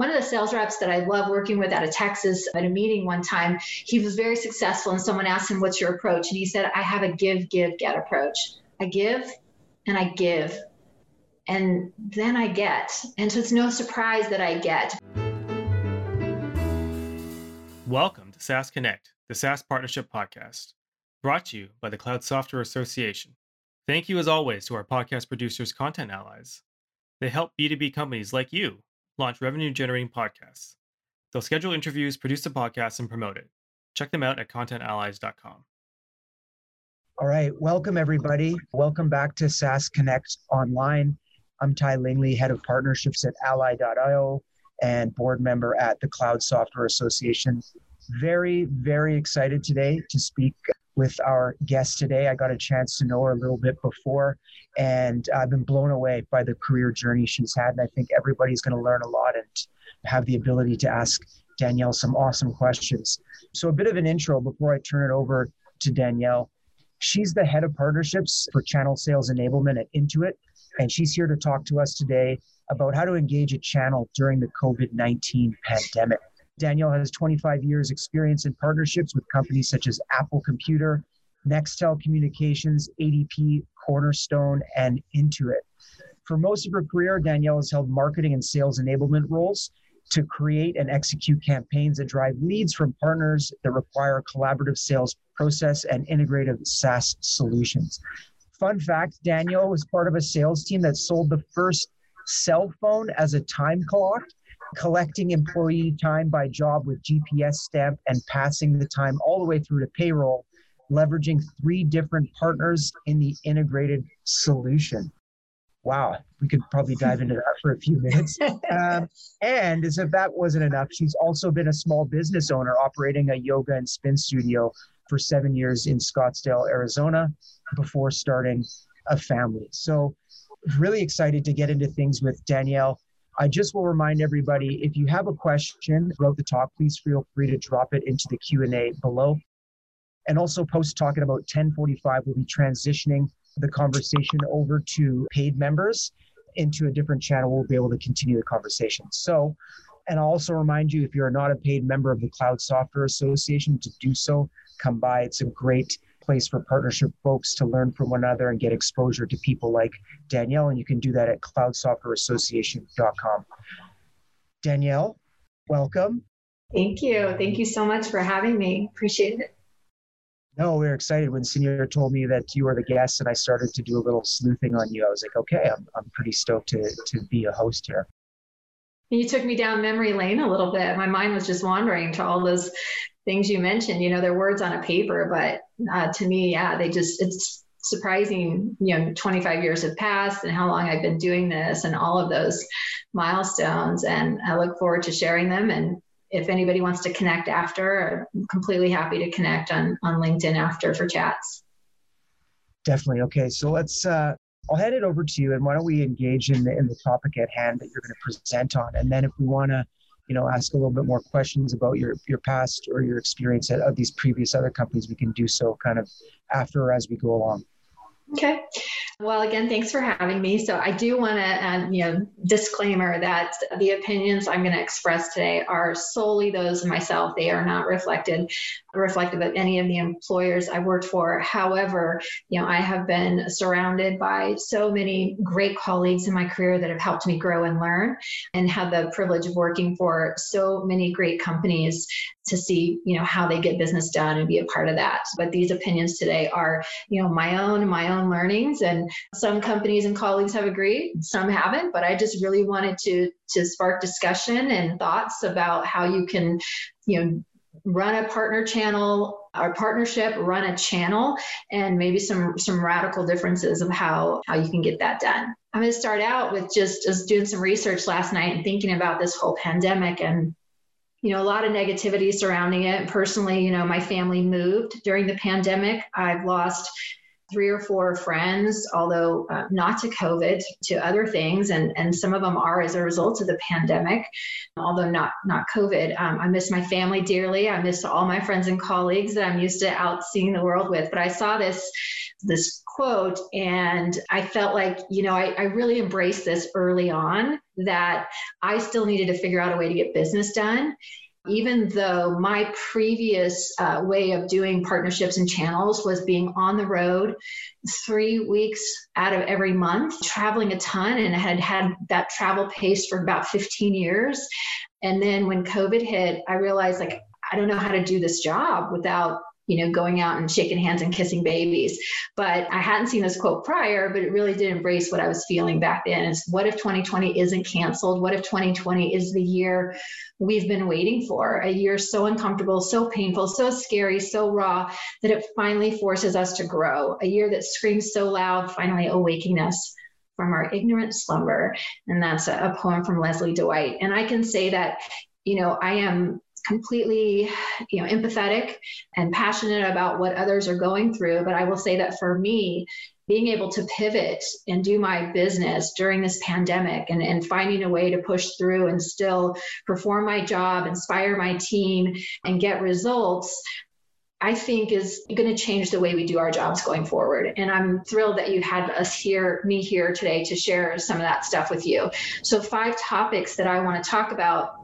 one of the sales reps that I love working with out of Texas at a meeting one time, he was very successful and someone asked him, What's your approach? And he said, I have a give, give, get approach. I give and I give and then I get. And so it's no surprise that I get. Welcome to SaaS Connect, the SaaS Partnership Podcast, brought to you by the Cloud Software Association. Thank you, as always, to our podcast producers, Content Allies. They help B2B companies like you launch revenue generating podcasts. They'll schedule interviews, produce the podcast, and promote it. Check them out at contentallies.com. All right. Welcome, everybody. Welcome back to SaaS Connect Online. I'm Ty Lingley, head of partnerships at Ally.io and board member at the Cloud Software Association. Very, very excited today to speak with our guest today. I got a chance to know her a little bit before, and I've been blown away by the career journey she's had. And I think everybody's going to learn a lot and have the ability to ask Danielle some awesome questions. So, a bit of an intro before I turn it over to Danielle. She's the head of partnerships for channel sales enablement at Intuit, and she's here to talk to us today about how to engage a channel during the COVID 19 pandemic. Danielle has 25 years experience in partnerships with companies such as Apple Computer, Nextel Communications, ADP, Cornerstone, and Intuit. For most of her career, Danielle has held marketing and sales enablement roles to create and execute campaigns that drive leads from partners that require a collaborative sales process and integrative SaaS solutions. Fun fact Danielle was part of a sales team that sold the first cell phone as a time clock, collecting employee time by job with GPS stamp and passing the time all the way through to payroll, leveraging three different partners in the integrated solution. Wow, we could probably dive into that for a few minutes. Um, and as if that wasn't enough, she's also been a small business owner operating a yoga and spin studio for seven years in Scottsdale, Arizona, before starting a family. So, really excited to get into things with Danielle. I just will remind everybody if you have a question throughout the talk, please feel free to drop it into the Q&A below. And also post talking about 1045 we'll be transitioning the conversation over to paid members into a different channel. We'll be able to continue the conversation. So, and I'll also remind you if you're not a paid member of the Cloud Software Association to do so, come by. It's a great place for partnership folks to learn from one another and get exposure to people like Danielle. And you can do that at cloudsoftwareassociation.com. Danielle, welcome. Thank you. Thank you so much for having me. Appreciate it. No, we are excited when Senior told me that you were the guest and I started to do a little sleuthing on you. I was like, okay, I'm, I'm pretty stoked to, to be a host here. You took me down memory lane a little bit. My mind was just wandering to all those things you mentioned. You know, they're words on a paper, but uh, to me, yeah, they just, it's surprising, you know, 25 years have passed and how long I've been doing this and all of those milestones. And I look forward to sharing them. And if anybody wants to connect after, I'm completely happy to connect on, on LinkedIn after for chats. Definitely. Okay. So let's, uh, I'll hand it over to you and why don't we engage in the, in the topic at hand that you're going to present on. And then if we want to you know ask a little bit more questions about your your past or your experience at, at these previous other companies we can do so kind of after or as we go along Okay. Well, again, thanks for having me. So I do want to, uh, you know, disclaimer that the opinions I'm going to express today are solely those of myself. They are not reflected reflective of any of the employers I worked for. However, you know, I have been surrounded by so many great colleagues in my career that have helped me grow and learn, and had the privilege of working for so many great companies to see you know how they get business done and be a part of that. But these opinions today are you know my own my own learnings. And some companies and colleagues have agreed some haven't. But i just really wanted to to spark discussion and thoughts about how you can you know run a partner channel or partnership run a channel and maybe some some radical differences of how how you can get that done. I'm going to start out with just just doing some research last night and thinking about this whole pandemic and you know, a lot of negativity surrounding it. Personally, you know, my family moved during the pandemic. I've lost three or four friends, although uh, not to COVID, to other things, and and some of them are as a result of the pandemic, although not not COVID. Um, I miss my family dearly. I miss all my friends and colleagues that I'm used to out seeing the world with. But I saw this this quote, and I felt like you know I, I really embraced this early on that I still needed to figure out a way to get business done even though my previous uh, way of doing partnerships and channels was being on the road three weeks out of every month, traveling a ton, and had had that travel pace for about 15 years. And then when COVID hit, I realized like, I don't know how to do this job without you know, going out and shaking hands and kissing babies. But I hadn't seen this quote prior, but it really did embrace what I was feeling back then is what if 2020 isn't canceled? What if 2020 is the year we've been waiting for? A year so uncomfortable, so painful, so scary, so raw that it finally forces us to grow. A year that screams so loud, finally awakening us from our ignorant slumber. And that's a, a poem from Leslie Dwight. And I can say that, you know, I am completely you know empathetic and passionate about what others are going through but i will say that for me being able to pivot and do my business during this pandemic and, and finding a way to push through and still perform my job inspire my team and get results I think is going to change the way we do our jobs going forward. And I'm thrilled that you had us here, me here today to share some of that stuff with you. So, five topics that I want to talk about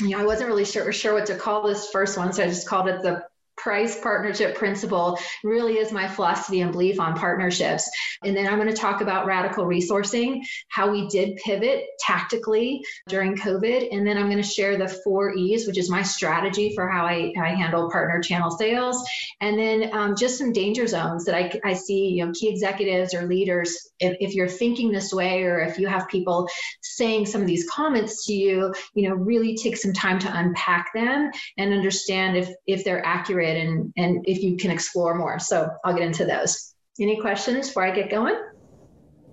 you know, I wasn't really sure, sure what to call this first one, so I just called it the price partnership principle really is my philosophy and belief on partnerships. And then I'm going to talk about radical resourcing, how we did pivot tactically during COVID. And then I'm going to share the four E's, which is my strategy for how I, I handle partner channel sales. And then um, just some danger zones that I, I see, you know, key executives or leaders, if, if you're thinking this way, or if you have people saying some of these comments to you, you know, really take some time to unpack them and understand if, if they're accurate and, and if you can explore more. So I'll get into those. Any questions before I get going?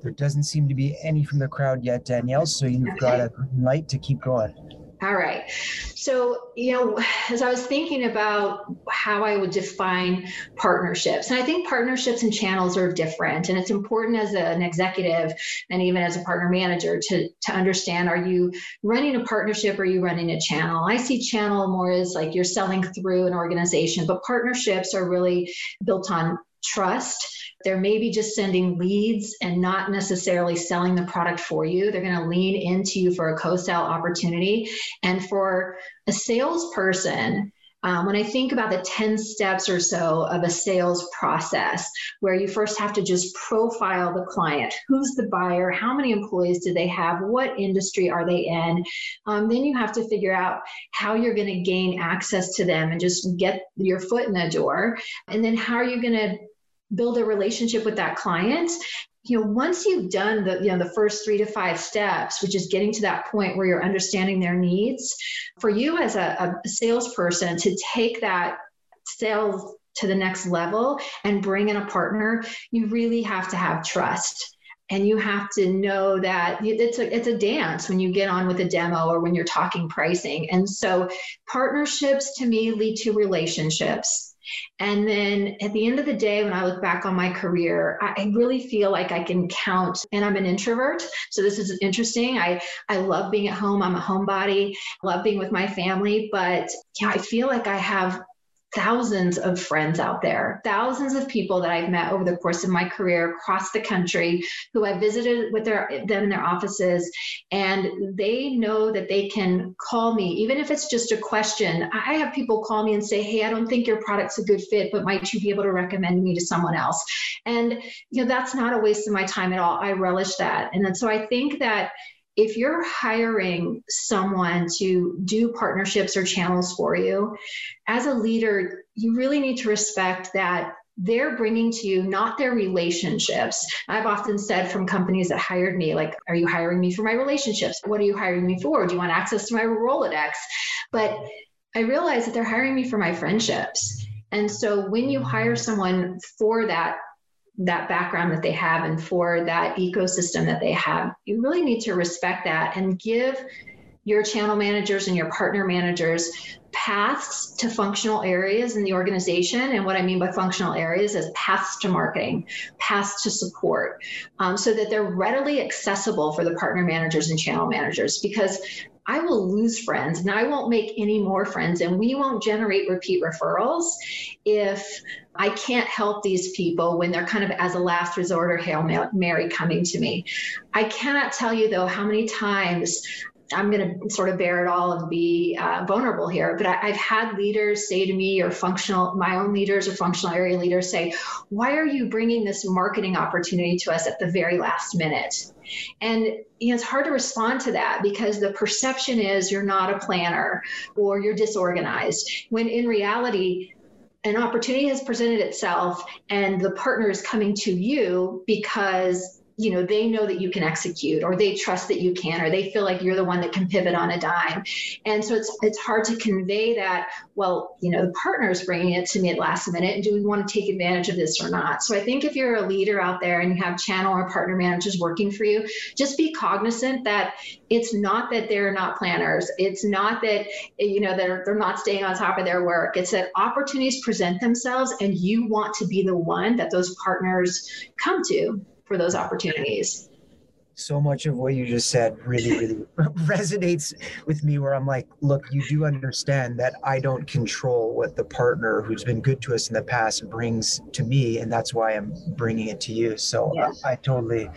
There doesn't seem to be any from the crowd yet, Danielle. So you've okay. got a light to keep going. All right. So, you know, as I was thinking about how I would define partnerships, and I think partnerships and channels are different. And it's important as an executive and even as a partner manager to, to understand are you running a partnership or are you running a channel? I see channel more as like you're selling through an organization, but partnerships are really built on trust they're maybe just sending leads and not necessarily selling the product for you. They're going to lean into you for a co sell opportunity. And for a salesperson, um, when I think about the 10 steps or so of a sales process, where you first have to just profile the client who's the buyer, how many employees do they have, what industry are they in, um, then you have to figure out how you're going to gain access to them and just get your foot in the door. And then how are you going to build a relationship with that client you know once you've done the you know the first three to five steps which is getting to that point where you're understanding their needs for you as a, a salesperson to take that sales to the next level and bring in a partner you really have to have trust. And you have to know that it's a it's a dance when you get on with a demo or when you're talking pricing. And so partnerships to me lead to relationships and then at the end of the day, when I look back on my career, I really feel like I can count, and I'm an introvert. So this is interesting. I, I love being at home. I'm a homebody, love being with my family, but yeah, I feel like I have thousands of friends out there, thousands of people that I've met over the course of my career across the country who I visited with their them in their offices and they know that they can call me even if it's just a question. I have people call me and say, "Hey, I don't think your product's a good fit, but might you be able to recommend me to someone else?" And you know, that's not a waste of my time at all. I relish that. And then, so I think that if you're hiring someone to do partnerships or channels for you, as a leader, you really need to respect that they're bringing to you not their relationships. I've often said from companies that hired me, like, are you hiring me for my relationships? What are you hiring me for? Do you want access to my Rolodex? But I realize that they're hiring me for my friendships. And so when you hire someone for that that background that they have and for that ecosystem that they have. You really need to respect that and give your channel managers and your partner managers paths to functional areas in the organization. And what I mean by functional areas is paths to marketing, paths to support, um, so that they're readily accessible for the partner managers and channel managers. Because I will lose friends and I won't make any more friends and we won't generate repeat referrals if I can't help these people when they're kind of as a last resort or Hail Mary coming to me. I cannot tell you though how many times I'm going to sort of bear it all and be uh, vulnerable here. But I, have had leaders say to me, or functional, my own leaders or functional area leaders say, "Why are you bringing this marketing opportunity to us at the very last minute?" And you know, it's hard to respond to that because the perception is you're not a planner or you're disorganized. When in reality, an opportunity has presented itself and the partner is coming to you because you know they know that you can execute or they trust that you can or they feel like you're the one that can pivot on a dime. And so it's it's hard to convey that well you know the partner is bringing it to me at last minute and do we want to take advantage of this or not? So i think if you're a leader out there and you have channel or partner managers working for you just be cognizant that it's not that they're not planners. It's not that you know they're, they're not staying on top of their work. It's that opportunities present themselves and you want to be the one that those partners come to for those opportunities. So much of what you just said really really resonates with me where i'm like look you do understand that i don't control what the partner who's been good to us in the past brings to me and that's why i'm bringing it to you. So yeah. I, I, totally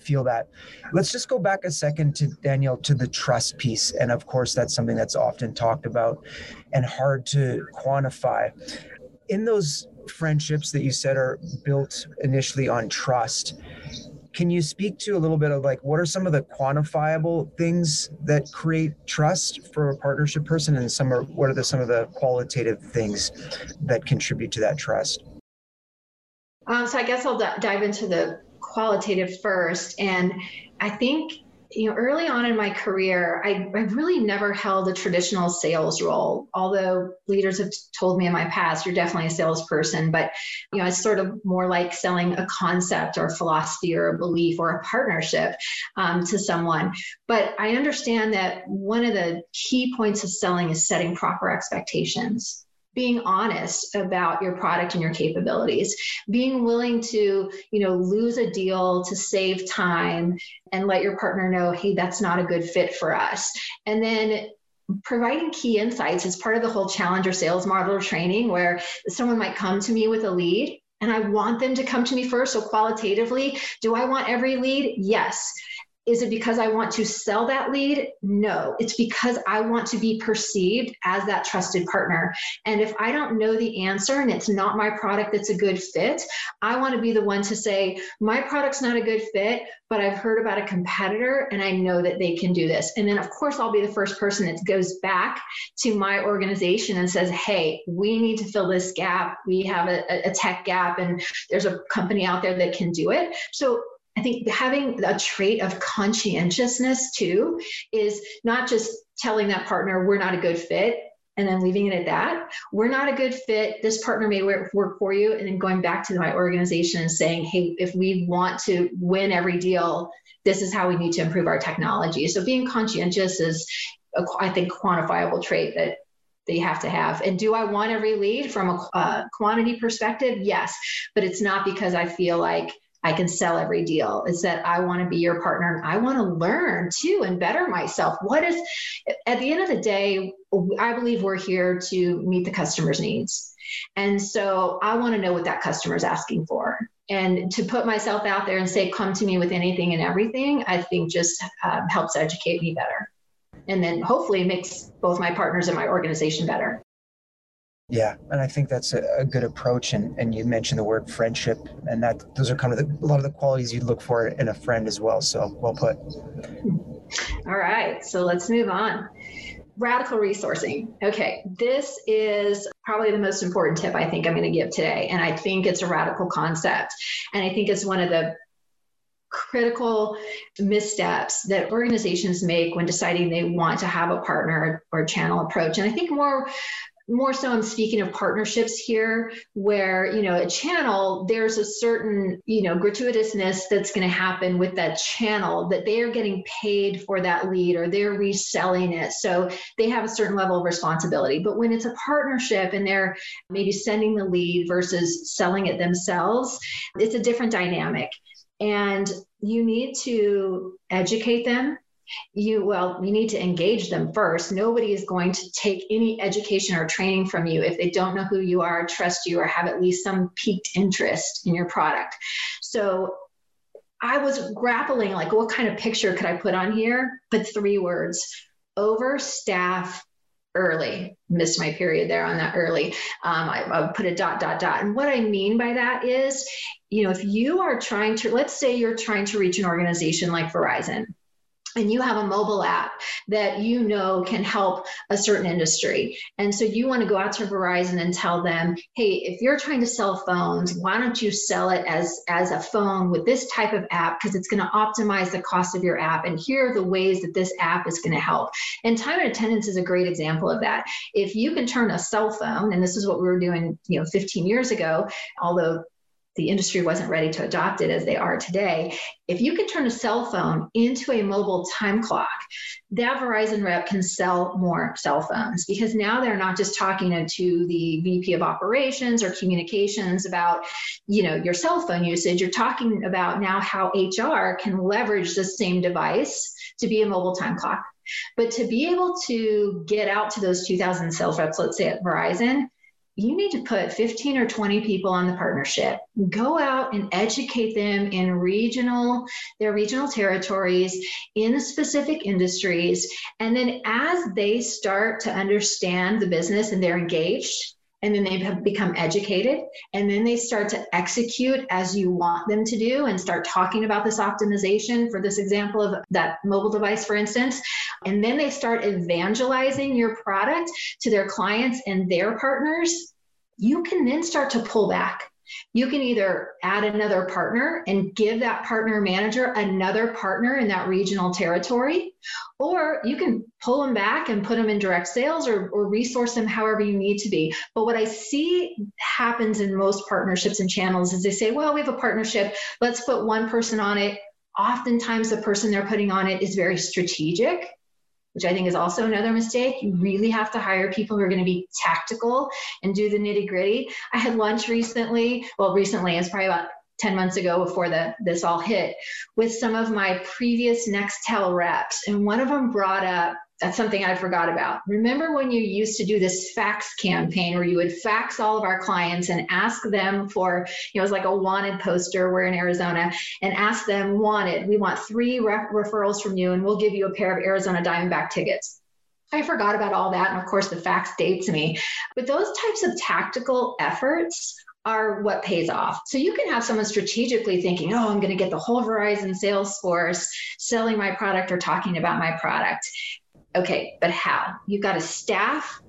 feel that. Let's just go back a second to danielle to the trust piece. And of course that's something that's often talked about and hard to quantify. In those friendships that you said are built initially on trust. Can you speak to a little bit of like what are some of the quantifiable things that create trust for a partnership person? And some are what are the some of the qualitative things that contribute to that trust? Um, so i guess i'll d- dive into the qualitative first. And i think you know, early on in my career, I, I really never held a traditional sales role. Although leaders have told me in my past, you're definitely a salesperson, but you know, it's sort of more like selling a concept or philosophy or a belief or a partnership um, to someone. But I understand that one of the key points of selling is setting proper expectations being honest about your product and your capabilities being willing to you know lose a deal to save time and let your partner know hey that's not a good fit for us and then providing key insights is part of the whole challenger sales model training where someone might come to me with a lead and I want them to come to me first. So, qualitatively, do I want every lead? Yes. Is it because I want to sell that lead? No, it's because I want to be perceived as that trusted partner. And if I don't know the answer and it's not my product that's a good fit, I want to be the one to say, my product's not a good fit, but I've heard about a competitor and I know that they can do this. And then, of course, I'll be the first person that goes back to my organization and says, hey, we need to fill this gap. We have a, a tech gap and there's a company out there that can do it. So I think having a trait of conscientiousness too is not just telling that partner we're not a good fit and then leaving it at that. We're not a good fit. This partner may work, for you. And then going back to my organization and saying, hey, if we want to win every deal, this is how we need to improve our technology. So being conscientious is, a, I think, quantifiable trait that they have to have. And do I want every lead from a uh, quantity perspective? Yes, but it's not because I feel like I can sell every deal. It's that I want to be your partner and I want to learn too and better myself. What is, at the end of the day, I believe we're here to meet the customer's needs. And so I want to know what that customer is asking for. And to put myself out there and say, come to me with anything and everything, I think just um, helps educate me better. And then hopefully makes both my partners and my organization better. Yeah, and I think that's a, a, good approach. And, and you mentioned the word friendship, and that those are kind of the, a lot of the qualities you'd look for in a friend as well. So well put. All right, so let's move on. Radical resourcing. Okay, this is probably the most important tip I think I'm going to give today. And I think it's a radical concept. And I think it's one of the critical missteps that organizations make when deciding they want to have a partner or channel approach. And I think more more so i'm speaking of partnerships here where you know a channel there's a certain you know gratuitousness that's going to happen with that channel that they are getting paid for that lead or they're reselling it. So they have a certain level of responsibility. But when it's a partnership and they're maybe sending the lead versus selling it themselves it's a different dynamic. And you need to educate them you well you need to engage them first. Nobody is going to take any education or training from you if they don't know who you are trust you or have at least some piqued interest in your product. So i was grappling like what kind of picture could i put on here? But three words overstaff early. Missed my period there on that early. Um, I, I put a dot dot dot. And what i mean by that is you know if you are trying to let's say you're trying to reach an organization like verizon and you have a mobile app that you know can help a certain industry. And so you want to go out to Verizon and tell them, hey, if you're trying to sell phones, why don't you sell it as, as a phone with this type of app because it's going to optimize the cost of your app. And here are the ways that this app is going to help. And time and attendance is a great example of that. If you can turn a cell phone, and this is what we were doing, you know, 15 years ago, although the industry wasn't ready to adopt it as they are today. If you can turn a cell phone into a mobile time clock, that Verizon rep can sell more cell phones because now they're not just talking to the VP of operations or communications about, you know, your cell phone usage. You're talking about now how HR can leverage the same device to be a mobile time clock. But to be able to get out to those 2,000 sales reps, let's say at Verizon, you need to put 15 or 20 people on the partnership. Go out and educate them in regional their regional territories in specific industries and then as they start to understand the business and they're engaged and then they have become educated and then they start to execute as you want them to do and start talking about this optimization for this example of that mobile device for instance. And then they start evangelizing your product to their clients and their partners. You can then start to pull back you can either add another partner and give that partner manager another partner in that regional territory, or you can pull them back and put them in direct sales or, or resource them however you need to be. But what I see happens in most partnerships and channels is they say, well, we have a partnership, let's put one person on it. Oftentimes, the person they're putting on it is very strategic which I think is also another mistake. You really have to hire people who are going to be tactical and do the nitty gritty. I had lunch recently, well, recently, it's probably about 10 months ago before the, this all hit, with some of my previous Nextel reps. And one of them brought up that's something I forgot about. Remember when you used to do this fax campaign where you would fax all of our clients and ask them for, you know, it was like a wanted poster. We're in Arizona and ask them, wanted, we want three re- referrals from you and we'll give you a pair of Arizona Diamondback tickets. I forgot about all that. And of course, the fax dates me. But those types of tactical efforts are what pays off. So you can have someone strategically thinking, oh, I'm going to get the whole Verizon sales force selling my product or talking about my product. Okay, but how? You've got a staff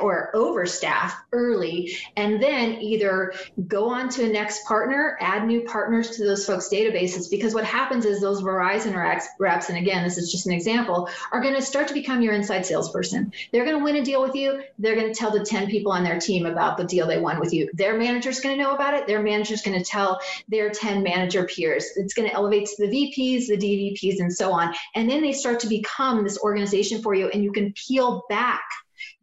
or overstaff early and then either go on to a next partner add new partners to those folks databases because what happens is those verizon reps and again this is just an example are going to start to become your inside salesperson. They're going to win a deal with you. They're going to tell the 10 people on their team about the deal they won with you. Their manager's going to know about it. Their manager's going to tell their 10 manager peers. It's going to elevate to the vps the dvps and so on. And then they start to become this organization for you and you can peel back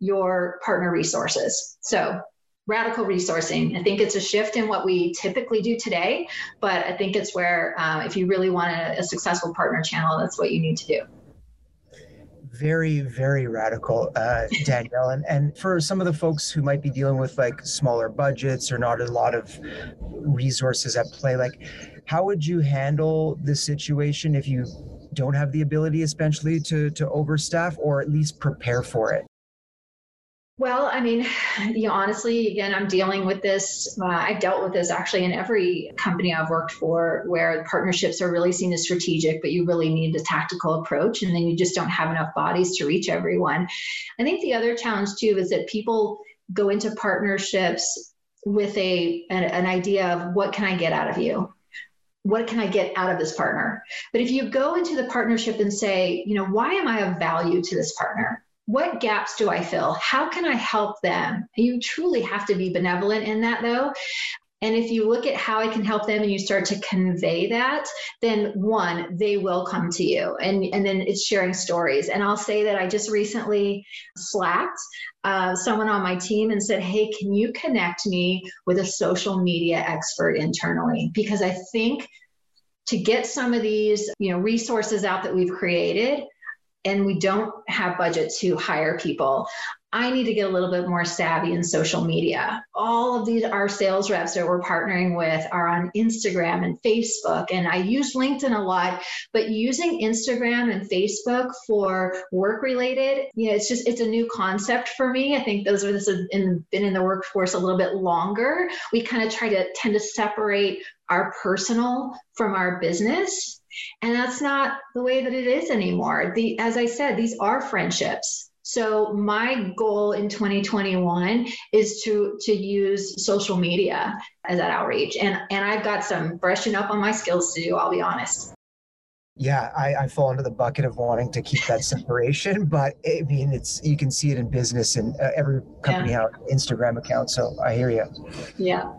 your partner resources. So, radical resourcing. I think it's a shift in what we typically do today, but I think it's where uh, if you really want a, a successful partner channel, that's what you need to do very very radical uh, danielle and, and for some of the folks who might be dealing with like smaller budgets or not a lot of resources at play like how would you handle this situation if you don't have the ability especially to to overstaff or at least prepare for it well, I mean, you know, honestly, again, I'm dealing with this. Uh, I've dealt with this actually in every company I've worked for where partnerships are really seen as strategic, but you really need a tactical approach, and then you just don't have enough bodies to reach everyone. I think the other challenge too is that people go into partnerships with a an, an idea of what can I get out of you? what can I get out of this partner? But if you go into the partnership and say, you know, why am I of value to this partner? What gaps do I fill? How can I help them? You truly have to be benevolent in that, though. And if you look at how I can help them and you start to convey that, then one, they will come to you. And, and then it's sharing stories. And I'll say that I just recently slacked uh, someone on my team and said, Hey, can you connect me with a social media expert internally? Because I think to get some of these you know resources out that we've created and we don't have budget to hire people. I need to get a little bit more savvy in social media. All of these, our sales reps that we're partnering with are on Instagram and Facebook. And I use LinkedIn a lot, but using Instagram and Facebook for work related, you know, it's just, it's a new concept for me. I think those of us have been in the workforce a little bit longer. We kind of try to tend to separate our personal from our business. And that's not the way that it is anymore. The, as I said, these are friendships so my goal in 2021 is to to use social media as that outreach, and and I've got some brushing up on my skills to do. I'll be honest. Yeah, I, I fall into the bucket of wanting to keep that separation, but I mean, it's you can see it in business, and uh, every company yeah. has Instagram account. So I hear you. Yeah.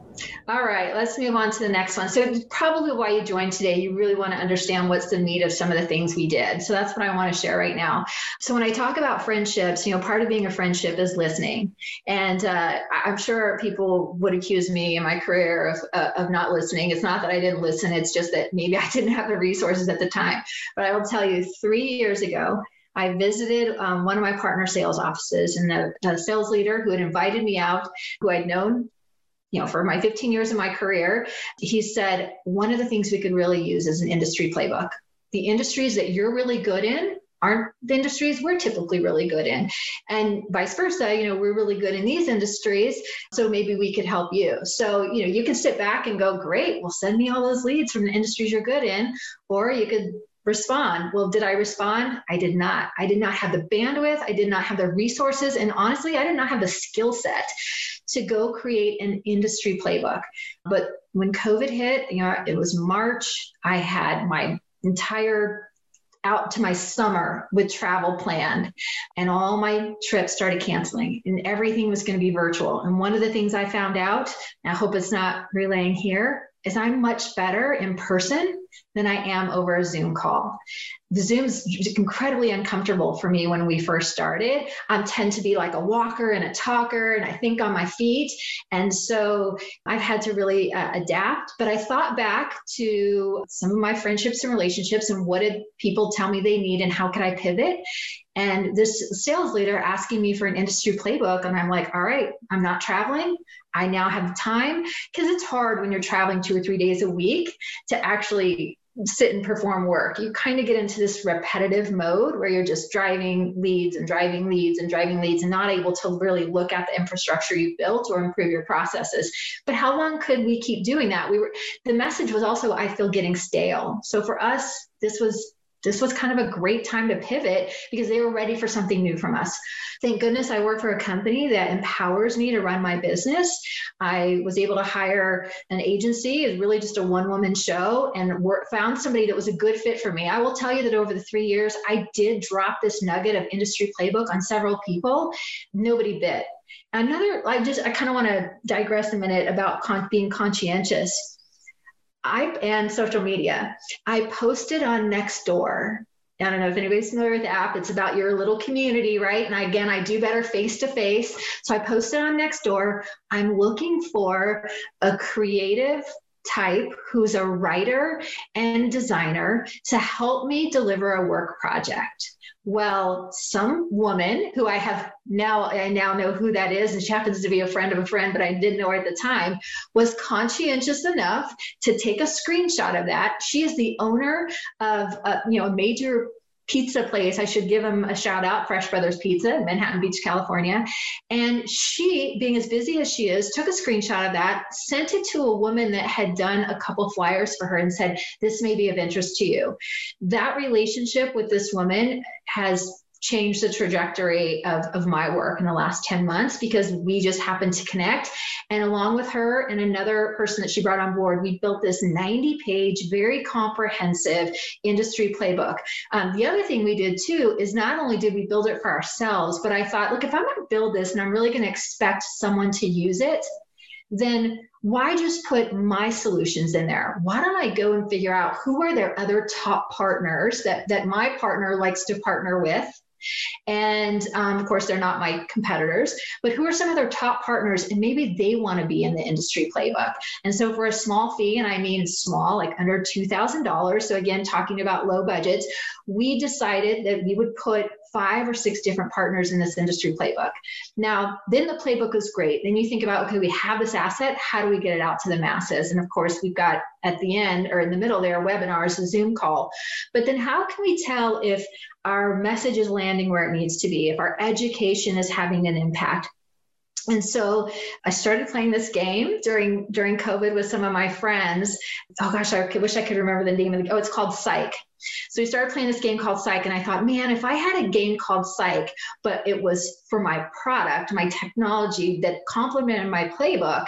All right, let's move on to the next one. So, probably why you joined today, you really want to understand what's the meat of some of the things we did. So, that's what I want to share right now. So, when I talk about friendships, you know, part of being a friendship is listening. And uh, I'm sure people would accuse me in my career of, uh, of not listening. It's not that I didn't listen, it's just that maybe I didn't have the resources at the time. But I will tell you, three years ago, I visited um, one of my partner sales offices, and the, the, sales leader who had invited me out, who I'd known you know, for my 15 years of my career, he said one of the things we could really use is an industry playbook. The industries that you're really good in aren't the industries we're typically really good in. And vice versa you know we're really good in these industries so maybe we could help you. So you know you can sit back and go great well send me all those leads from the industries you're good in or you could respond well did i respond? I did not. I did not have the bandwidth. I did not have the resources and honestly i did not have the skill set to go create an industry playbook. But when COVID hit, you know, it was March, I had my entire out to my summer with travel planned and all my trips started canceling and everything was going to be virtual and one of the things i found out i hope it's not relaying here is i'm much better in person than I am over a Zoom call. The Zoom's incredibly uncomfortable for me when we first started. I tend to be like a walker and a talker, and I think on my feet. And so I've had to really uh, adapt. But I thought back to some of my friendships and relationships and what did people tell me they need and how could I pivot? And this sales leader asking me for an industry playbook, and I'm like, all right, I'm not traveling. I now have time because it's hard when you're traveling two or three days a week to actually sit and perform work. You kind of get into this repetitive mode where you're just driving leads and driving leads and driving leads and not able to really look at the infrastructure you've built or improve your processes. But how long could we keep doing that? We were the message was also I feel getting stale. So for us, this was this was kind of a great time to pivot because they were ready for something new from us. Thank goodness I work for a company that empowers me to run my business. I was able to hire an agency, it's really just a one woman show, and work, found somebody that was a good fit for me. I will tell you that over the three years, I did drop this nugget of industry playbook on several people. Nobody bit. Another, I just, I kind of want to digress a minute about con- being conscientious I and social media. I posted on Nextdoor. I don't know if anybody's familiar with the app. It's about your little community, right? And again, I do better face to face. So I posted on Nextdoor. I'm looking for a creative type who's a writer and designer to help me deliver a work project. Well, some woman who I have now, I now know who that is, and she happens to be a friend of a friend, but I didn't know her at the time, was conscientious enough to take a screenshot of that. She is the owner of, a, you know, a major pizza place. I should give them a shout out, Fresh Brothers Pizza in Manhattan Beach, California. And she, being as busy as she is, took a screenshot of that, sent it to a woman that had done a couple flyers for her and said, This may be of interest to you. That relationship with this woman has changed the trajectory of, of my work in the last 10 months because we just happened to connect. And along with her and another person that she brought on board, we built this 90 page, very comprehensive industry playbook. Um, the other thing we did too is not only did we build it for ourselves, but I thought, look, if I'm going to build this and I'm really going to expect someone to use it, then why just put my solutions in there? Why don't I go and figure out who are their other top partners that, that my partner likes to partner with? And um, of course, they're not my competitors, but who are some of their top partners? And maybe they want to be in the industry playbook. And so, for a small fee, and I mean small, like under $2,000, so again, talking about low budgets, we decided that we would put five or six different partners in this industry playbook. Now, then the playbook is great. Then you think about, okay, we have this asset. How do we get it out to the masses? And of course, we've got at the end or in the middle there webinars, a Zoom call. But then how can we tell if our message is landing where it needs to be, if our education is having an impact? And so I started playing this game during during COVID with some of my friends. Oh gosh, I wish I could remember the name of the. Oh, it's called Psych. So we started playing this game called Psych, and I thought, man, if I had a game called Psych, but it was for my product, my technology that complemented my playbook,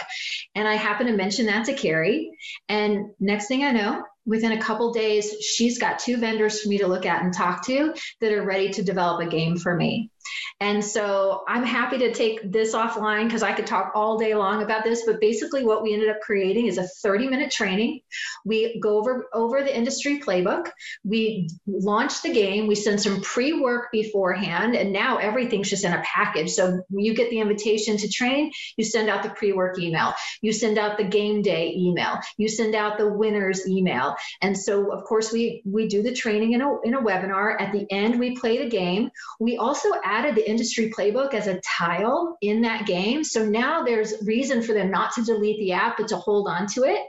and I happened to mention that to Carrie, and next thing I know, within a couple days, she's got two vendors for me to look at and talk to that are ready to develop a game for me. And so I'm happy to take this offline because I could talk all day long about this. But basically, what we ended up creating is a 30 minute training. We go over, over the industry playbook. We launch the game. We send some pre work beforehand. And now everything's just in a package. So you get the invitation to train, you send out the pre work email, you send out the game day email, you send out the winners email. And so, of course, we, we do the training in a, in a webinar. At the end, we play the game. We also added the industry playbook as a tile in that game. So now there's reason for them not to delete the app, but to hold on to it.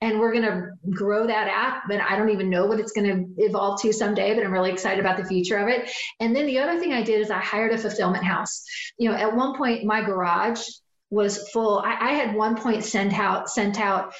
And we're going to grow that app, but I don't even know what it's going to evolve to someday, but I'm really excited about the future of it. And then the other thing I did is I hired a fulfillment house. You know, at one point, my garage was full. I, I had one point sent out, sent out,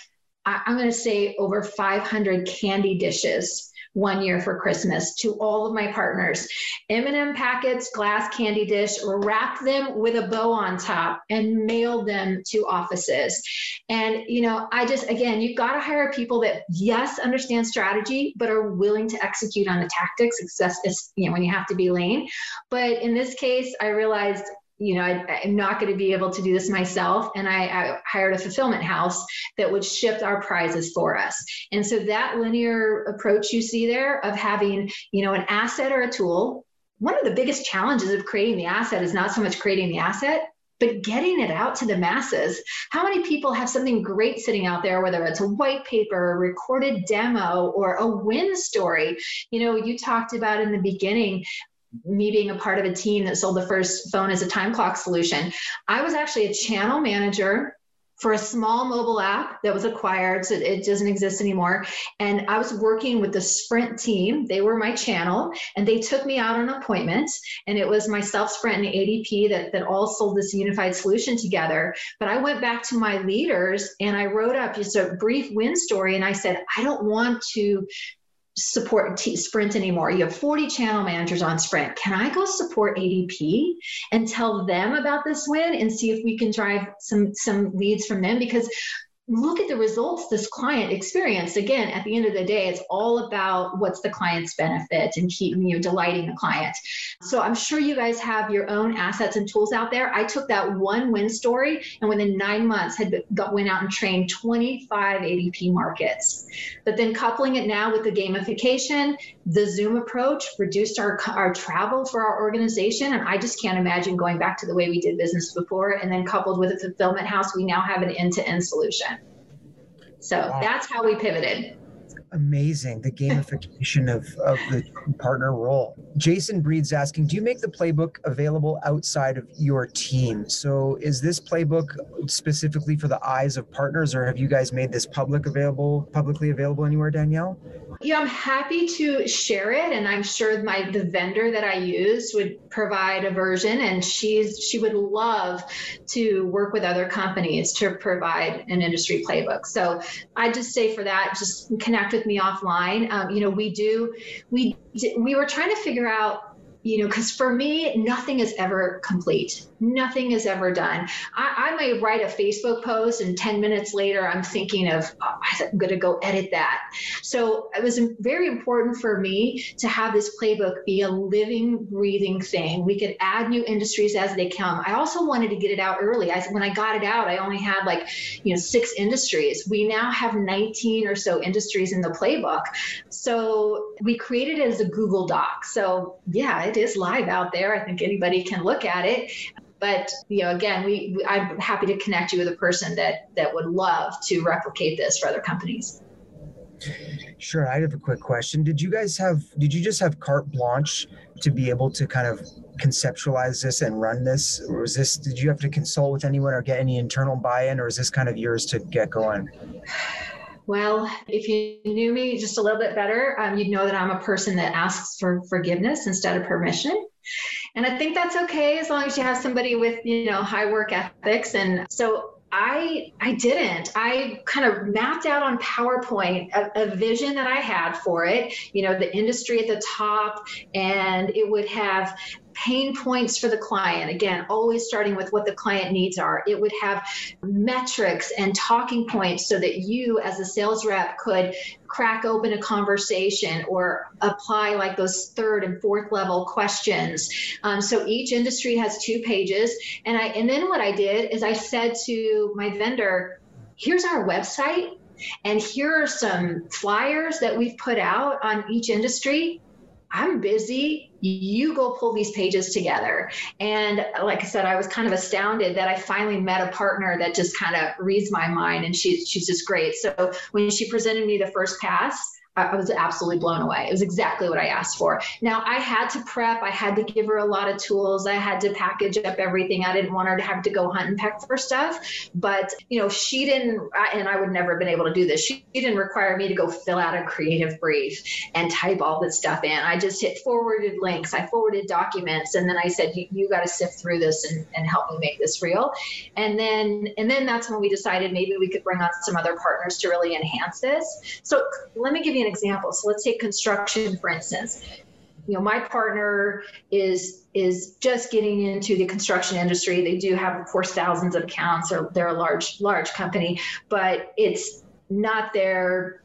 I, I'm going to say over 500 candy dishes one year for Christmas to all of my partners. M&M packets, glass candy dish, wrap them with a bow on top and mail them to offices. And you know, I just again, you've got to hire people that yes, understand strategy, but are willing to execute on the tactics. It's you know, when you have to be lean. But in this case, I realized you know, I, am not going to be able to do this myself. And I, I, hired a fulfillment house that would ship our prizes for us. And so that linear approach you see there of having, you know, an asset or a tool, one of the biggest challenges of creating the asset is not so much creating the asset, but getting it out to the masses. How many people have something great sitting out there, whether it's a white paper, a recorded demo, or a win story? You know, you talked about in the beginning me being a part of a team that sold the first phone as a time clock solution. I was actually a channel manager for a small mobile app that was acquired, so it doesn't exist anymore. And I was working with the Sprint team. They were my channel, and they took me out on appointments. And it was myself, Sprint, and ADP that, that all sold this unified solution together. But I went back to my leaders and I wrote up just a brief win story. And I said, I don't want to support T- Sprint anymore. You have 40 channel managers on Sprint. Can I go support ADP and tell them about this win and see if we can drive some some leads from them? Because look at the results this client experienced. Again at the end of the day it's all about what's the client's benefit and keep you know delighting the client. So i'm sure you guys have your own assets and tools out there. I took that one win story and within nine months had got, went out and trained 25 adp markets. But then coupling it now with the gamification the zoom approach reduced our, our travel for our organization and i just can't imagine going back to the way we did business before. And then coupled with a fulfillment house we now have an end-to-end solution so wow. that's how we pivoted. Amazing. The gamification of, of the partner role. Jason Breed's asking, do you make the playbook available outside of your team? So is this playbook specifically for the eyes of partners or have you guys made this public available, publicly available anywhere, Danielle? Yeah, I'm happy to share it, and I'm sure my the vendor that I use would provide a version, and she's she would love to work with other companies to provide an industry playbook. So I'd just say for that, just connect with me offline. Um, you know, we do we we were trying to figure out you know, because for me, nothing is ever complete. Nothing is ever done. I, I, may write a Facebook post, and 10 minutes later, I'm thinking of, oh, I'm going to go edit that. So it was very important for me to have this playbook be a living, breathing thing. We could add new industries as they come. I also wanted to get it out early. I, when I got it out, I only had like, you know, six industries. We now have 19 or so industries in the playbook. So we created it as a Google Doc. So yeah, product is live out there. I think anybody can look at it. But you know, again, we, we I'm happy to connect you with a person that that would love to replicate this for other companies. Sure. I have a quick question. Did you guys have, did you just have carte blanche to be able to kind of conceptualize this and run this? Or was this, did you have to consult with anyone or get any internal buy in, or is this kind of yours to get going? Well, if you knew me just a little bit better, um, you'd know that I'm a person that asks for forgiveness instead of permission. And I think that's okay as long as you have somebody with, you know, high work ethics. And so I I didn't. I kind of mapped out on PowerPoint a, a, vision that I had for it. You know, the industry at the top, and it would have pain points for the client. Again, always starting with what the client needs are. It would have metrics and talking points so that you, as a sales rep, could crack open a conversation or apply like those third and fourth level questions. Um, so each industry has two pages, and I and then what I did is I said to my vendor, "Here's our website." And here are some flyers that we've put out on each industry. I'm busy. You go pull these pages together. And like I said, I was kind of astounded that I finally met a partner that just kind of reads my mind and she's she's just great. So when she presented me the first pass, I was absolutely blown away. It was exactly what I asked for. Now, I had to prep, I had to give her a lot of tools, I had to package up everything. I didn't want her to have to go hunt and peck for stuff. But, you know, she didn't, and I would never have been able to do this. She didn't require me to go fill out a creative brief and type all this stuff in. I just hit forwarded links, I forwarded documents, and then I said, you, you got to sift through this and, and help me make this real. And then, and then that's when we decided maybe we could bring on some other partners to really enhance this. So let me give you an example. So let's take construction, for instance. You know, my partner is is just getting into the construction industry. They do have, of course, thousands of accounts. Or they're a large large company, but it's not their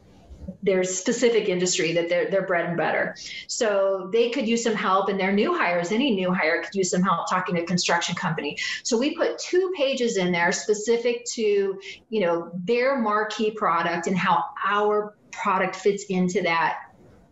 their specific industry that they're, they're bread and butter. So they could use some help, and their new hires, any new hire could use some help talking to construction company. So we put two pages in there specific to, you know, their marquee product and how our product fits into that,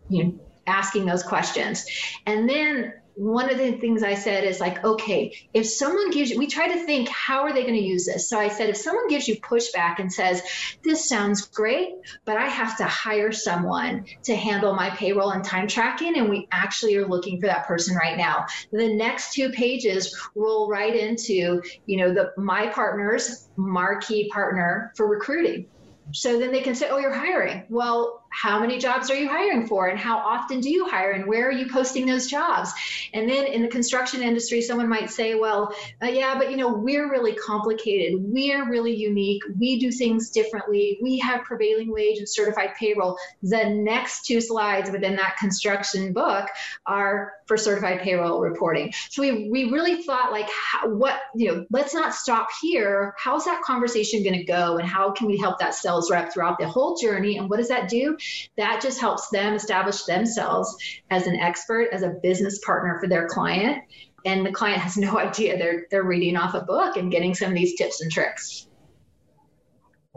you know, asking those questions. And then one of the things I said is like, okay, if someone gives you, we try to think, how are they going to use this? So I said, if someone gives you pushback and says, this sounds great, but I have to hire someone to handle my payroll and time tracking, and we actually are looking for that person right now. The next two pages roll right into, you know, the my partner's marquee partner for recruiting. So then they can say, oh, you're hiring. Well, how many jobs are you hiring for and how often do you hire and where are you posting those jobs? And then in the construction industry someone might say well uh, yeah but you know we're really complicated. We're really unique. We do things differently. We have prevailing wage and certified payroll. The next two slides within that construction book are for certified payroll reporting. So we, we really thought like how, what you know let's not stop here. How's that conversation going to go and how can we help that sales rep throughout the whole journey and what does that do that just helps them establish themselves as an expert, as a business partner for their client. And the client has no idea they're they're reading off a book and getting some of these tips and tricks.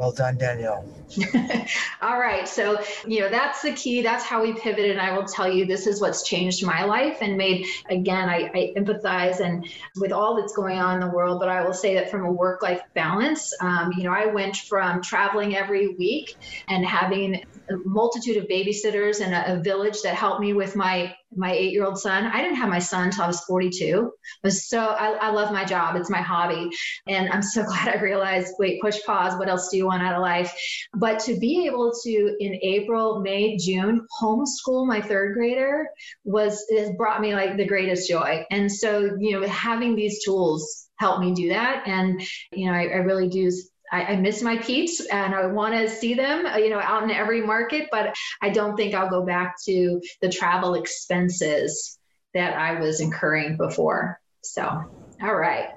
Well done, Danielle. All right. So, you know, that's the key. That's how we pivoted. And I will tell you, this is what's changed my life and made, again, I, I empathize and with all that's going on in the world. But I will say that from a work life balance, um, you know, I went from traveling every week and having a multitude of babysitters and a, a village that helped me with my my eight year old son. I didn't have my son until I was 42. I was so, I, I, love my job. It's my hobby. And I'm so glad I realized wait, push pause. What else do you want out of life? But to be able to, in April, May, June, homeschool my third grader was, has brought me like the greatest joy. And so, you know, having these tools helped me do that. And, you know, I, I really do I, I miss my peeps and I want to see them, uh, you know, out in every market, but I don't think I'll go back to the travel expenses that I was incurring before. So, all right.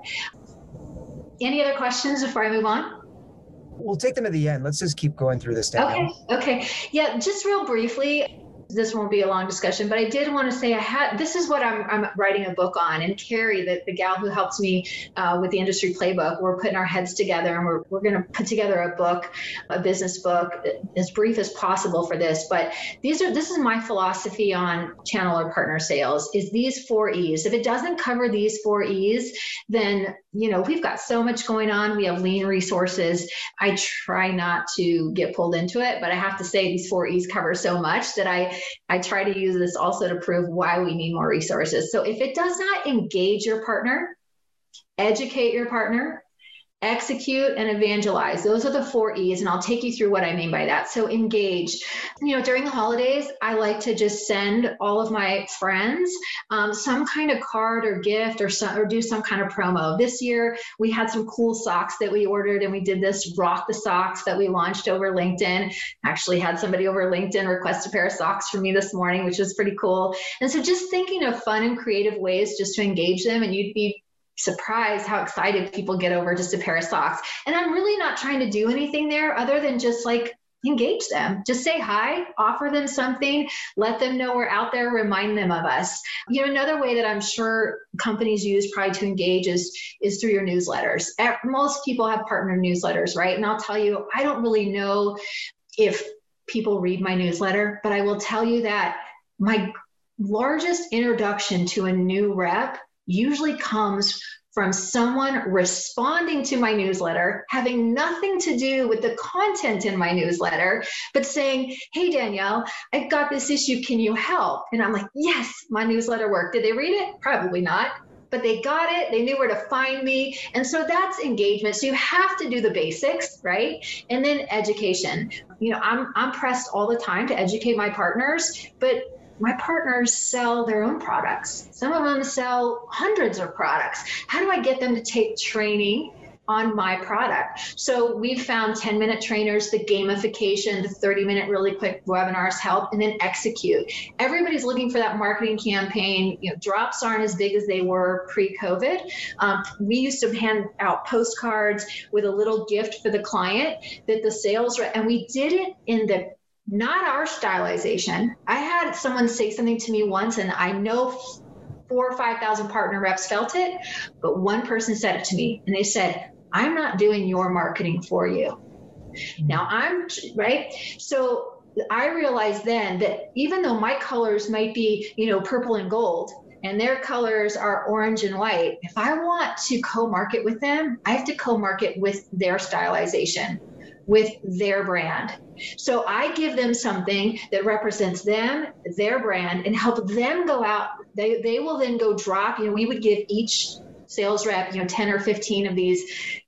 Any other questions before I move on? We'll take them at the end. Let's just keep going through this. Okay. Okay. Yeah. Just real briefly this won't be a long discussion, but I did want to say I had this is what I'm, I'm writing a book on. And Carrie, the, the gal who helped me uh, with the industry playbook, we're putting our heads together and we're, we're going to put together a book, a business book, as brief as possible for this. But these are this is my philosophy on channel or partner sales is these four E's. If it doesn't cover these four E's, then you know we've got so much going on. We have lean resources. I try not to get pulled into it, but I have to say these four E's cover so much that I I try to use this also to prove why we need more resources. So if it does not engage your partner, educate your partner, execute and evangelize. Those are the four e's and i'll take you through what i mean by that. So engage. You know during the holidays i like to just send all of my friends um, some kind of card or gift or some or do some kind of promo. This year we had some cool socks that we ordered and we did this rock the socks that we launched over linkedin. Actually had somebody over linkedin request a pair of socks from me this morning which was pretty cool. And so just thinking of fun and creative ways just to engage them and you'd be surprised how excited people get over just a pair of socks. And I'm really not trying to do anything there other than just like engage them. Just say hi, offer them something, let them know we're out there, remind them of us. You know, another way that I'm sure companies use probably to engage is is through your newsletters. Most people have partner newsletters, right? And I'll tell you, I don't really know if people read my newsletter, but I will tell you that my largest introduction to a new rep usually comes from someone responding to my newsletter, having nothing to do with the content in my newsletter, but saying, Hey, Danielle, I've got this issue. Can you help? And I'm like, Yes, my newsletter worked. Did they read it? Probably not. But they got it, they knew where to find me. And so that's engagement. So you have to do the basics, right? And then education. You know, I'm, I'm pressed all the time to educate my partners, but my partners sell their own products. Some of them sell hundreds of products. How do I get them to take training on my product? So we've found 10 minute trainers, the gamification, the 30 minute really quick webinars help, and then execute. Everybody's looking for that marketing campaign. You know, drops aren't as big as they were pre COVID. Um, we used to hand out postcards with a little gift for the client that the sales, rep, and we did it in the not our stylization. I had someone say something to me once, and I know four or 5,000 partner reps felt it, but one person said it to me, and they said, I'm not doing your marketing for you. Mm-hmm. Now I'm right. So I realized then that even though my colors might be, you know, purple and gold, and their colors are orange and white, if I want to co market with them, I have to co market with their stylization with their brand. So I give them something that represents them, their brand, and help them go out. They, they will then go drop, you know, we would give each sales rep, you know, 10 or 15 of these,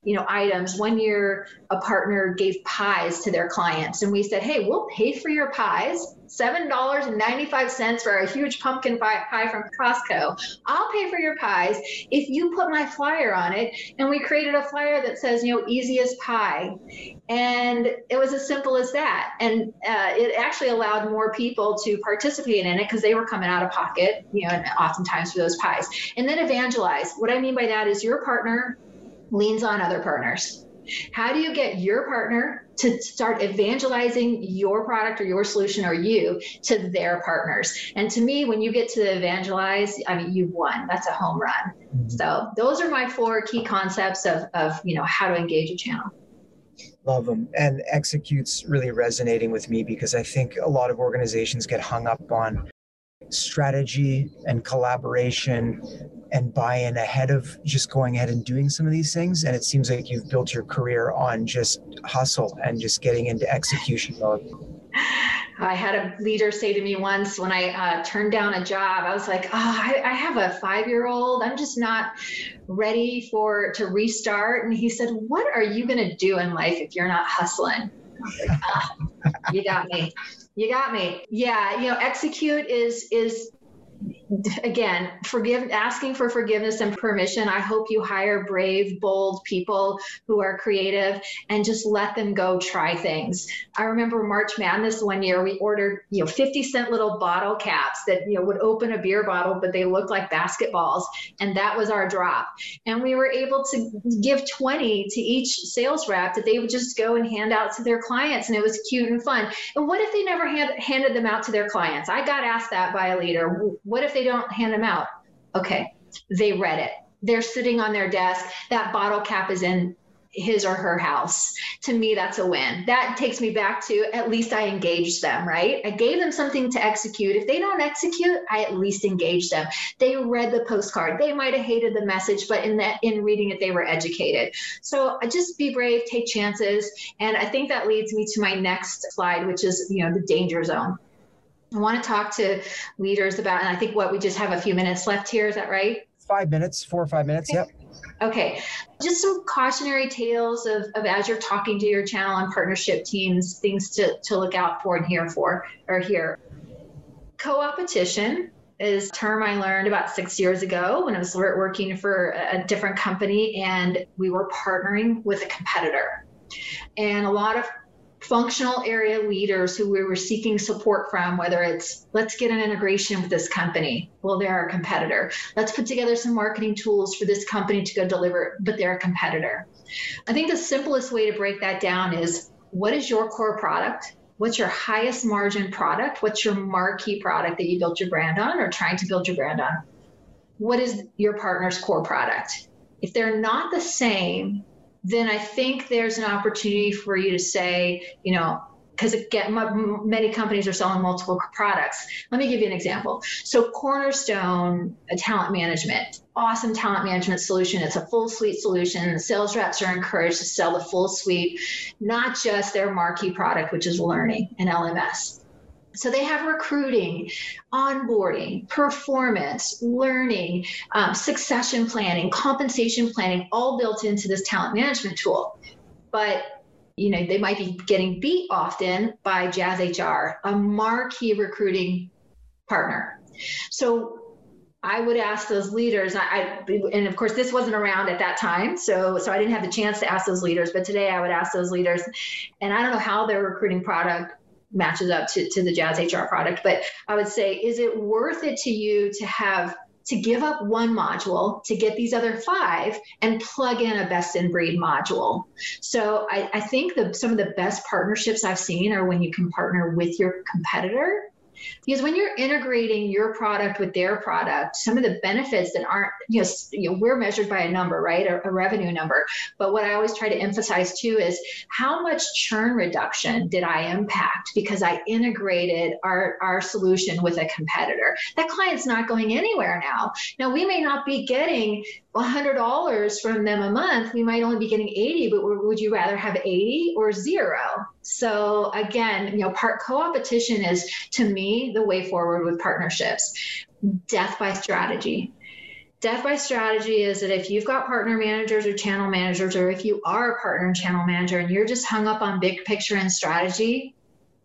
you know, items. One year, a partner gave pies to their clients, and we said, hey, we'll pay for your pies $7.95 for a huge pumpkin pie from Costco. I'll pay for your pies if you put my flyer on it. And we created a flyer that says, you know, easiest pie. And it was as simple as that. And uh, it actually allowed more people to participate in it because they were coming out of pocket, you know, oftentimes for those pies. And then evangelize. What I mean by that is your partner leans on other partners. How do you get your partner to start evangelizing your product or your solution or you to their partners? And to me, when you get to evangelize, I mean, you've won. That's a home run. Mm-hmm. So those are my four key concepts of, of you know how to engage a channel. Love them. And executes really resonating with me because I think a lot of organizations get hung up on strategy and collaboration and buy-in ahead of just going ahead and doing some of these things and it seems like you've built your career on just hustle and just getting into execution mode I had a leader say to me once when I uh, turned down a job, I was like, oh, I, I have a five year old. I'm just not ready for to restart. And he said, What are you going to do in life if you're not hustling? Like, oh, you got me. You got me. Yeah, you know, execute is is again, forgive asking for forgiveness and permission. I hope you hire brave, bold people who are creative and just let them go try things. I remember March Madness one year we ordered, you know, 50 cent little bottle caps that, you know, would open a beer bottle but they looked like basketballs and that was our drop. And we were able to give 20 to each sales rep that they would just go and hand out to their clients and it was cute and fun. And what if they never hand, handed them out to their clients? I got asked that by a leader. What if they don't hand them out. Okay, they read it. They're sitting on their desk. That bottle cap is in his or her house. To me, that's a win. That takes me back to at least I engaged them, right? I gave them something to execute. If they don't execute, I at least engaged them. They read the postcard. They might have hated the message, but in that in reading it, they were educated. So I just be brave, take chances. And I think that leads me to my next slide, which is, you know, the danger zone. I want to talk to leaders about, and I think what we just have a few minutes left here. Is that right? Five minutes, four or five minutes. Okay. Yep. Okay, just some cautionary tales of, of as you're talking to your channel and partnership teams, things to, to look out for and hear for or hear. Co-opetition is a term I learned about six years ago when I was working for a different company and we were partnering with a competitor. And a lot of functional area leaders who we were seeking support from, whether it's let's get an integration with this company. Well, they're our competitor. Let's put together some marketing tools for this company to go deliver, but they're a competitor. I think the simplest way to break that down is what is your core product? What's your highest margin product? What's your marquee product that you built your brand on or trying to build your brand on? What is your partner's core product? If they're not the same, then I think there's an opportunity for you to say, you know, because again, many companies are selling multiple products. Let me give you an example. So, Cornerstone Talent Management, awesome talent management solution. It's a full suite solution. The Sales reps are encouraged to sell the full suite, not just their marquee product, which is learning and LMS. So they have recruiting, onboarding, performance, learning, um, succession planning, compensation planning, all built into this talent management tool. But you know they might be getting beat often by Jazz HR, a marquee recruiting partner. So I would ask those leaders, I, I, and of course this wasn't around at that time, so so I didn't have the chance to ask those leaders. But today I would ask those leaders, and I don't know how their recruiting product matches up to, to the Jazz HR product. But I would say, is it worth it to you to have to give up one module to get these other five and plug in a best in breed module. So I, I think the, some of the best partnerships I've seen are when you can partner with your competitor because when you're integrating your product with their product, some of the benefits that aren't, you know, you know we're measured by a number, right? A, a revenue number. But what I always try to emphasize too is how much churn reduction did I impact because I integrated our, our solution with a competitor? That client's not going anywhere now. Now, we may not be getting $100 from them a month, we might only be getting 80, but would you rather have 80 or zero? So again, you know, part co-opetition is to me the way forward with partnerships. Death by strategy. Death by strategy is that if you've got partner managers or channel managers, or if you are a partner and channel manager and you're just hung up on big picture and strategy,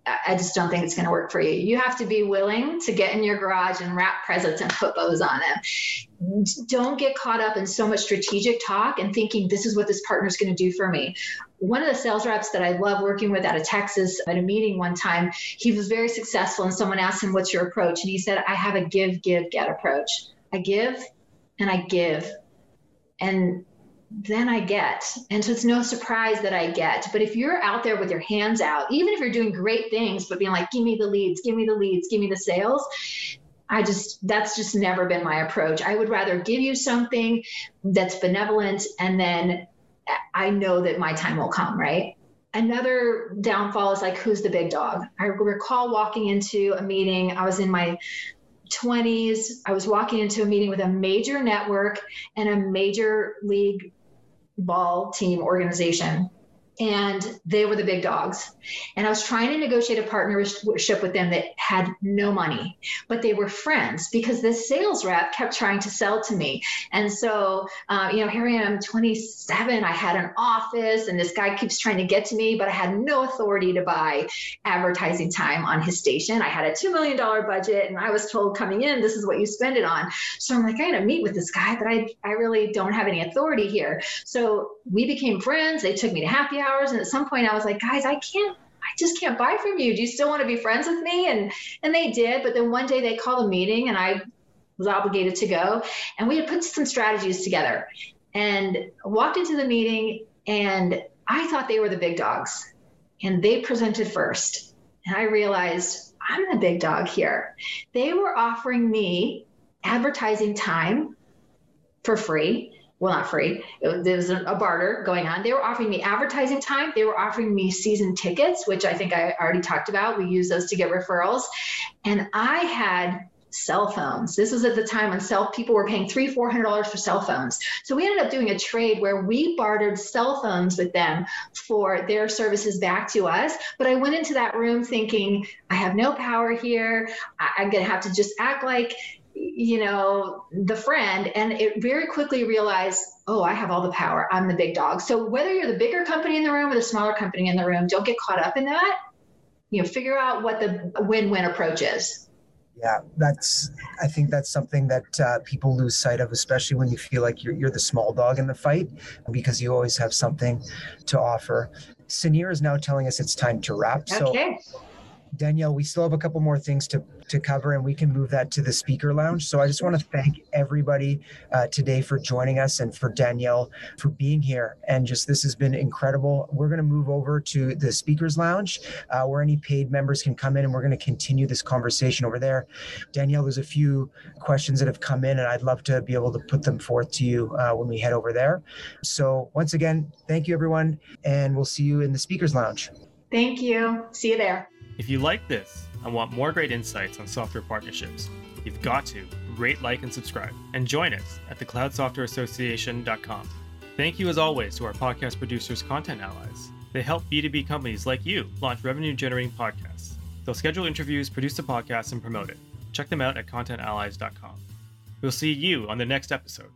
I just don't think it's going to work for you. You have to be willing to get in your garage and wrap presents and put bows on them. Don't get caught up in so much strategic talk and thinking this is what this partner is going to do for me. One of the sales reps that I love working with out of Texas at a meeting one time, he was very successful, and someone asked him, What's your approach? And he said, I have a give, give, get approach. I give and I give. And then I get. And so it's no surprise that I get. But if you're out there with your hands out, even if you're doing great things, but being like, give me the leads, give me the leads, give me the sales, I just, that's just never been my approach. I would rather give you something that's benevolent and then I know that my time will come, right? Another downfall is like, who's the big dog? I recall walking into a meeting, I was in my 20s. I was walking into a meeting with a major network and a major league ball team organization. And they were the big dogs. And I was trying to negotiate a partnership with them that had no money, but they were friends because this sales rep kept trying to sell to me. And so, uh, you know, here I am, 27. I had an office, and this guy keeps trying to get to me, but I had no authority to buy advertising time on his station. I had a $2 million budget, and I was told coming in, this is what you spend it on. So I'm like, I gotta meet with this guy, but I, I really don't have any authority here. So we became friends. They took me to happy hours. And at some point I was like, guys, I can't, I just can't buy from you. Do you still want to be friends with me? And, and they did. But then one day they called a meeting and I was obligated to go. And we had put some strategies together and walked into the meeting and I thought they were the big dogs and they presented first. And I realized I'm the big dog here. They were offering me advertising time for free well, not free. It, there was a, barter going on. They were offering me advertising time. They were offering me season tickets, which I think I already talked about. We use those to get referrals. And I had cell phones. This was at the time when cell people were paying three, four hundred dollars for cell phones. So we ended up doing a trade where we bartered cell phones with them for their services back to us. But I went into that room thinking, I have no power here. I, I'm gonna have to just act like you know, the friend, and it very quickly realized, oh, I have all the power. I'm the big dog. So whether you're the bigger company in the room or the smaller company in the room, don't get caught up in that. You know, figure out what the win-win approach is. Yeah, that's. I think that's something that uh, people lose sight of, especially when you feel like you're, you're the small dog in the fight, because you always have something to offer. Sanir is now telling us it's time to wrap. Okay. So Danielle, we still have a couple more things to, to cover and we can move that to the speaker lounge. So I just want to thank everybody uh, today for joining us and for Danielle for being here. And just this has been incredible. We're going to move over to the speakers lounge uh, where any paid members can come in and we're going to continue this conversation over there. Danielle, there's a few questions that have come in and I'd love to be able to put them forth to you uh, when we head over there. So once again, thank you everyone and we'll see you in the speakers lounge. Thank you. See you there. If you like this and want more great insights on software partnerships, you've got to rate, like, and subscribe, and join us at thecloudsoftwareassociation.com. Thank you, as always, to our podcast producers, Content Allies. They help B2B companies like you launch revenue generating podcasts. They'll schedule interviews, produce the podcast, and promote it. Check them out at contentallies.com. We'll see you on the next episode.